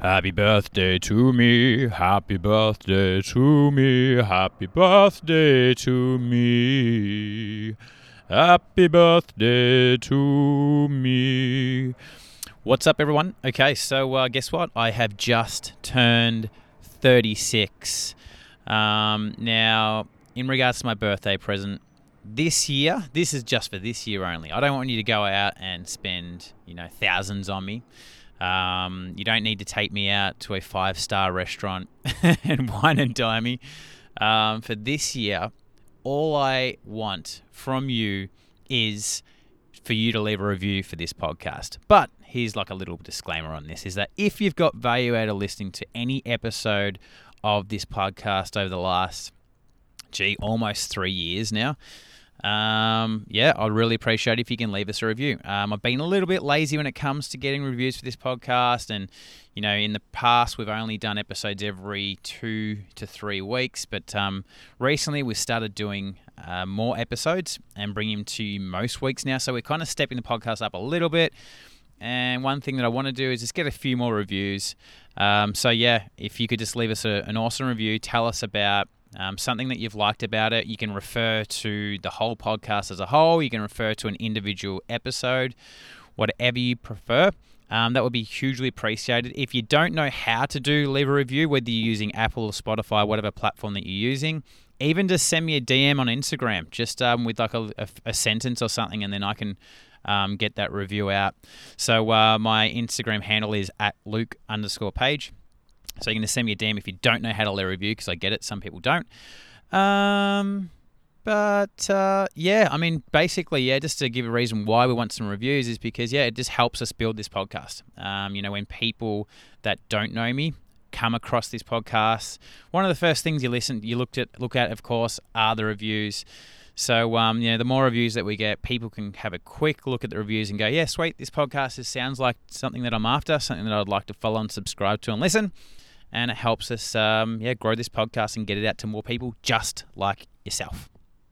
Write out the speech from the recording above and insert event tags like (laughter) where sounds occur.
Happy birthday to me, happy birthday to me, happy birthday to me. Happy birthday to me. What's up, everyone? Okay, so uh, guess what? I have just turned 36. Um, now, in regards to my birthday present, this year, this is just for this year only. I don't want you to go out and spend, you know, thousands on me. Um, you don't need to take me out to a five star restaurant (laughs) and wine and dine me. Um, for this year, all I want from you is for you to leave a review for this podcast. But here's like a little disclaimer on this is that if you've got value out of listening to any episode of this podcast over the last, gee, almost three years now, um, yeah, I'd really appreciate if you can leave us a review. Um, I've been a little bit lazy when it comes to getting reviews for this podcast, and you know, in the past we've only done episodes every two to three weeks, but um, recently we've started doing uh, more episodes and bringing them to most weeks now. So we're kind of stepping the podcast up a little bit. And one thing that I want to do is just get a few more reviews. Um, so yeah, if you could just leave us a, an awesome review, tell us about um, something that you've liked about it. You can refer to the whole podcast as a whole. You can refer to an individual episode, whatever you prefer. Um, that would be hugely appreciated. If you don't know how to do leave a review, whether you're using Apple or Spotify, whatever platform that you're using, even just send me a DM on Instagram, just um, with like a, a, a, sentence or something, and then I can um, get that review out. So uh, my Instagram handle is at Luke underscore page. So you're going to send me a DM if you don't know how to leave a review because I get it. Some people don't. Um, but uh, yeah, I mean, basically, yeah, just to give a reason why we want some reviews is because yeah, it just helps us build this podcast. Um, you know, when people that don't know me come across this podcast, one of the first things you listen, you looked at, look at, of course, are the reviews. So, um, you know, the more reviews that we get, people can have a quick look at the reviews and go, yeah, sweet, this podcast is, sounds like something that I'm after, something that I'd like to follow and subscribe to and listen and it helps us um, yeah grow this podcast and get it out to more people just like yourself.